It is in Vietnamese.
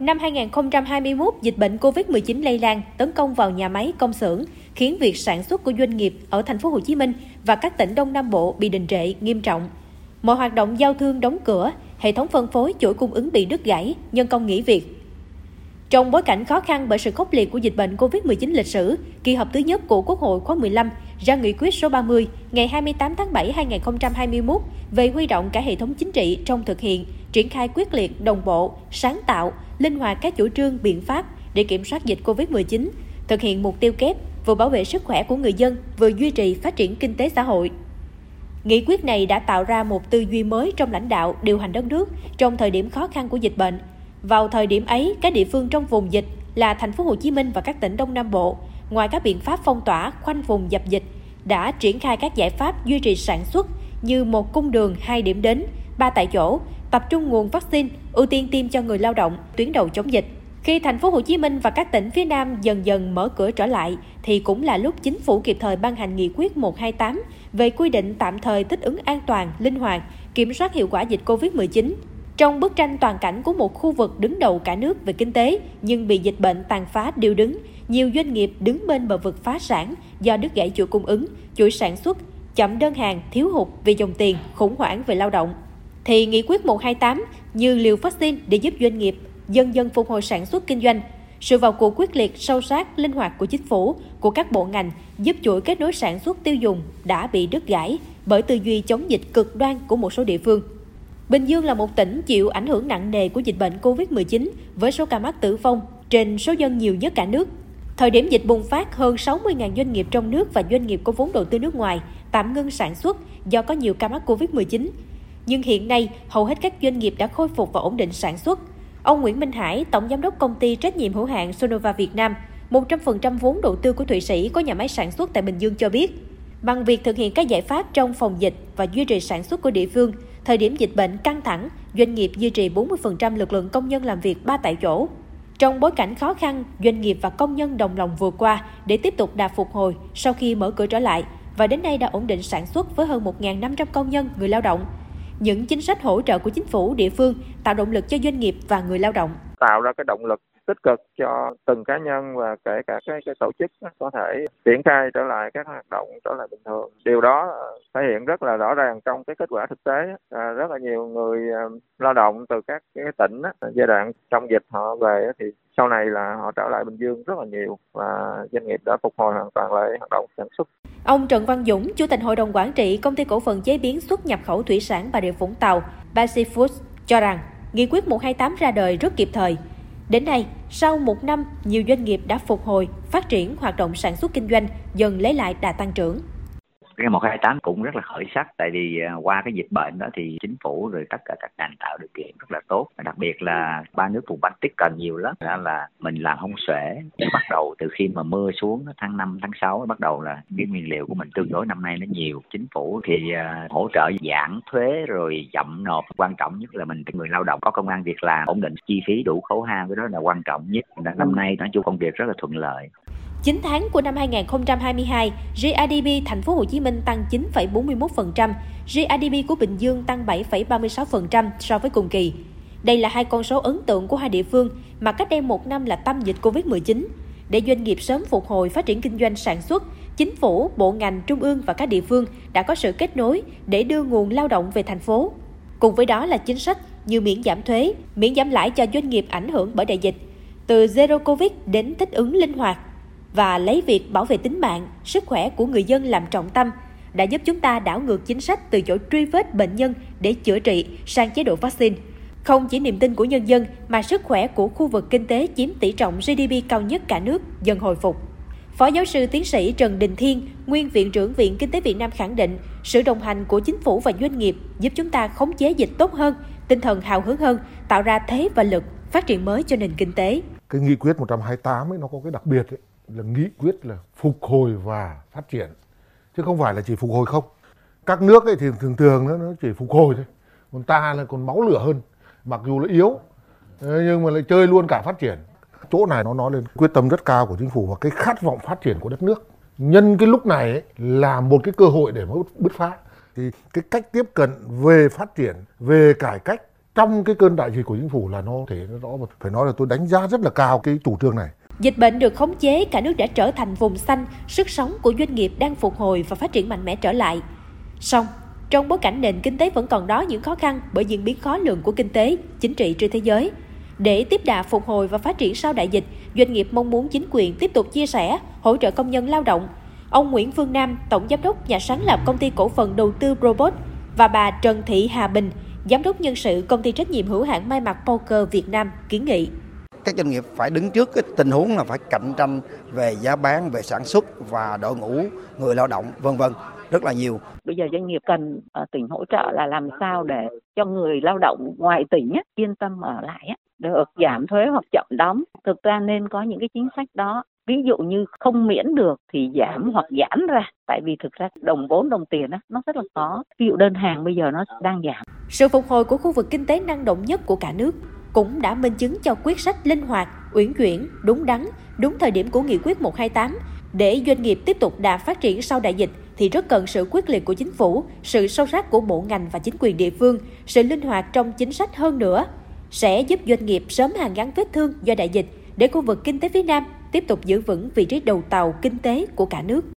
Năm 2021, dịch bệnh COVID-19 lây lan, tấn công vào nhà máy, công xưởng, khiến việc sản xuất của doanh nghiệp ở thành phố Hồ Chí Minh và các tỉnh Đông Nam Bộ bị đình trệ nghiêm trọng. Mọi hoạt động giao thương đóng cửa, hệ thống phân phối chuỗi cung ứng bị đứt gãy, nhân công nghỉ việc. Trong bối cảnh khó khăn bởi sự khốc liệt của dịch bệnh COVID-19 lịch sử, kỳ họp thứ nhất của Quốc hội khóa 15 ra nghị quyết số 30 ngày 28 tháng 7 2021 về huy động cả hệ thống chính trị trong thực hiện, triển khai quyết liệt, đồng bộ, sáng tạo, linh hoạt các chủ trương, biện pháp để kiểm soát dịch COVID-19, thực hiện mục tiêu kép vừa bảo vệ sức khỏe của người dân, vừa duy trì phát triển kinh tế xã hội. Nghị quyết này đã tạo ra một tư duy mới trong lãnh đạo, điều hành đất nước trong thời điểm khó khăn của dịch bệnh. Vào thời điểm ấy, các địa phương trong vùng dịch là thành phố Hồ Chí Minh và các tỉnh Đông Nam Bộ, ngoài các biện pháp phong tỏa, khoanh vùng dập dịch, đã triển khai các giải pháp duy trì sản xuất như một cung đường, hai điểm đến, ba tại chỗ, tập trung nguồn vaccine, ưu tiên tiêm cho người lao động, tuyến đầu chống dịch. Khi thành phố Hồ Chí Minh và các tỉnh phía Nam dần dần mở cửa trở lại thì cũng là lúc chính phủ kịp thời ban hành nghị quyết 128 về quy định tạm thời thích ứng an toàn, linh hoạt, kiểm soát hiệu quả dịch Covid-19. Trong bức tranh toàn cảnh của một khu vực đứng đầu cả nước về kinh tế nhưng bị dịch bệnh tàn phá điều đứng, nhiều doanh nghiệp đứng bên bờ vực phá sản do đứt gãy chuỗi cung ứng, chuỗi sản xuất, chậm đơn hàng, thiếu hụt vì dòng tiền, khủng hoảng về lao động. Thì nghị quyết 128 như liều vaccine để giúp doanh nghiệp dần dần phục hồi sản xuất kinh doanh. Sự vào cuộc quyết liệt, sâu sát, linh hoạt của chính phủ, của các bộ ngành giúp chuỗi kết nối sản xuất tiêu dùng đã bị đứt gãy bởi tư duy chống dịch cực đoan của một số địa phương. Bình Dương là một tỉnh chịu ảnh hưởng nặng nề của dịch bệnh COVID-19 với số ca mắc tử vong trên số dân nhiều nhất cả nước. Thời điểm dịch bùng phát, hơn 60.000 doanh nghiệp trong nước và doanh nghiệp có vốn đầu tư nước ngoài tạm ngưng sản xuất do có nhiều ca mắc COVID-19. Nhưng hiện nay, hầu hết các doanh nghiệp đã khôi phục và ổn định sản xuất. Ông Nguyễn Minh Hải, Tổng Giám đốc Công ty Trách nhiệm hữu hạn Sonova Việt Nam, 100% vốn đầu tư của Thụy Sĩ có nhà máy sản xuất tại Bình Dương cho biết, bằng việc thực hiện các giải pháp trong phòng dịch và duy trì sản xuất của địa phương, thời điểm dịch bệnh căng thẳng, doanh nghiệp duy trì 40% lực lượng công nhân làm việc ba tại chỗ. Trong bối cảnh khó khăn, doanh nghiệp và công nhân đồng lòng vượt qua để tiếp tục đạt phục hồi sau khi mở cửa trở lại và đến nay đã ổn định sản xuất với hơn 1.500 công nhân, người lao động. Những chính sách hỗ trợ của chính phủ, địa phương tạo động lực cho doanh nghiệp và người lao động. Tạo ra cái động lực tích cực cho từng cá nhân và kể cả cái, cái tổ chức có thể triển khai trở lại các hoạt động trở lại bình thường. Điều đó ờ, thể hiện rất là rõ ràng trong cái kết quả thực tế. À, rất là nhiều người ờ, lao động từ các cái tỉnh giai đoạn trong dịch họ về thì sau này là họ trở lại Bình Dương rất là nhiều và doanh nghiệp đã phục hồi hoàn toàn lại hoạt động sản xuất. Ông Trần Văn Dũng, Chủ tịch Hội đồng Quản trị Công ty Cổ phần Chế biến xuất nhập khẩu thủy sản Bà Rịa Vũng Tàu, Basi Foods, cho rằng nghị quyết 128 ra đời rất kịp thời. Đến nay, sau một năm, nhiều doanh nghiệp đã phục hồi, phát triển hoạt động sản xuất kinh doanh, dần lấy lại đà tăng trưởng cái 128 cũng rất là khởi sắc. Tại vì à, qua cái dịch bệnh đó thì chính phủ rồi tất cả các ngành tạo điều kiện rất là tốt. Đặc biệt là ba nước vùng Baltic cần nhiều lắm, đó là mình làm không xuể bắt đầu từ khi mà mưa xuống tháng 5 tháng 6 bắt đầu là cái nguyên liệu của mình tương đối năm nay nó nhiều. Chính phủ thì à, hỗ trợ giảm thuế rồi chậm nộp. Quan trọng nhất là mình, người lao động có công an việc làm ổn định, chi phí đủ khấu hao, cái đó là quan trọng nhất. Năm nay nói chung công việc rất là thuận lợi. 9 tháng của năm 2022, GRDP thành phố Hồ Chí Minh tăng 9,41%, GRDP của Bình Dương tăng 7,36% so với cùng kỳ. Đây là hai con số ấn tượng của hai địa phương mà cách đây một năm là tâm dịch Covid-19. Để doanh nghiệp sớm phục hồi phát triển kinh doanh sản xuất, chính phủ, bộ ngành, trung ương và các địa phương đã có sự kết nối để đưa nguồn lao động về thành phố. Cùng với đó là chính sách như miễn giảm thuế, miễn giảm lãi cho doanh nghiệp ảnh hưởng bởi đại dịch, từ Zero Covid đến thích ứng linh hoạt, và lấy việc bảo vệ tính mạng, sức khỏe của người dân làm trọng tâm đã giúp chúng ta đảo ngược chính sách từ chỗ truy vết bệnh nhân để chữa trị sang chế độ vaccine. Không chỉ niềm tin của nhân dân mà sức khỏe của khu vực kinh tế chiếm tỷ trọng GDP cao nhất cả nước dần hồi phục. Phó giáo sư tiến sĩ Trần Đình Thiên, nguyên viện trưởng Viện Kinh tế Việt Nam khẳng định, sự đồng hành của chính phủ và doanh nghiệp giúp chúng ta khống chế dịch tốt hơn, tinh thần hào hứng hơn, tạo ra thế và lực phát triển mới cho nền kinh tế. Cái nghị quyết 128 ấy nó có cái đặc biệt ấy, là nghị quyết là phục hồi và phát triển. Chứ không phải là chỉ phục hồi không. Các nước ấy thì thường thường nó chỉ phục hồi thôi. Còn ta là còn máu lửa hơn. Mặc dù là yếu nhưng mà lại chơi luôn cả phát triển. Chỗ này nó nói lên quyết tâm rất cao của chính phủ và cái khát vọng phát triển của đất nước. Nhân cái lúc này ấy, là một cái cơ hội để mà bứt phá. Thì cái cách tiếp cận về phát triển về cải cách trong cái cơn đại dịch của chính phủ là nó thể nó rõ phải nói là tôi đánh giá rất là cao cái chủ trương này. Dịch bệnh được khống chế, cả nước đã trở thành vùng xanh, sức sống của doanh nghiệp đang phục hồi và phát triển mạnh mẽ trở lại. Song, trong bối cảnh nền kinh tế vẫn còn đó những khó khăn bởi diễn biến khó lường của kinh tế, chính trị trên thế giới. Để tiếp đà phục hồi và phát triển sau đại dịch, doanh nghiệp mong muốn chính quyền tiếp tục chia sẻ, hỗ trợ công nhân lao động. Ông Nguyễn Phương Nam, Tổng Giám đốc nhà sáng lập công ty cổ phần đầu tư Robot và bà Trần Thị Hà Bình, Giám đốc nhân sự công ty trách nhiệm hữu hạn may mặc Poker Việt Nam kiến nghị các doanh nghiệp phải đứng trước cái tình huống là phải cạnh tranh về giá bán, về sản xuất và đội ngũ người lao động, vân vân rất là nhiều. Bây giờ doanh nghiệp cần uh, tỉnh hỗ trợ là làm sao để cho người lao động ngoài tỉnh á, yên tâm ở lại á, được giảm thuế hoặc chậm đóng. Thực ra nên có những cái chính sách đó. Ví dụ như không miễn được thì giảm hoặc giãn ra. Tại vì thực ra đồng vốn đồng tiền á, nó rất là khó. Ví dụ đơn hàng bây giờ nó đang giảm. Sự phục hồi của khu vực kinh tế năng động nhất của cả nước cũng đã minh chứng cho quyết sách linh hoạt, uyển chuyển, đúng đắn, đúng thời điểm của nghị quyết 128 để doanh nghiệp tiếp tục đà phát triển sau đại dịch thì rất cần sự quyết liệt của chính phủ, sự sâu sát của bộ ngành và chính quyền địa phương, sự linh hoạt trong chính sách hơn nữa sẽ giúp doanh nghiệp sớm hàn gắn vết thương do đại dịch để khu vực kinh tế phía Nam tiếp tục giữ vững vị trí đầu tàu kinh tế của cả nước.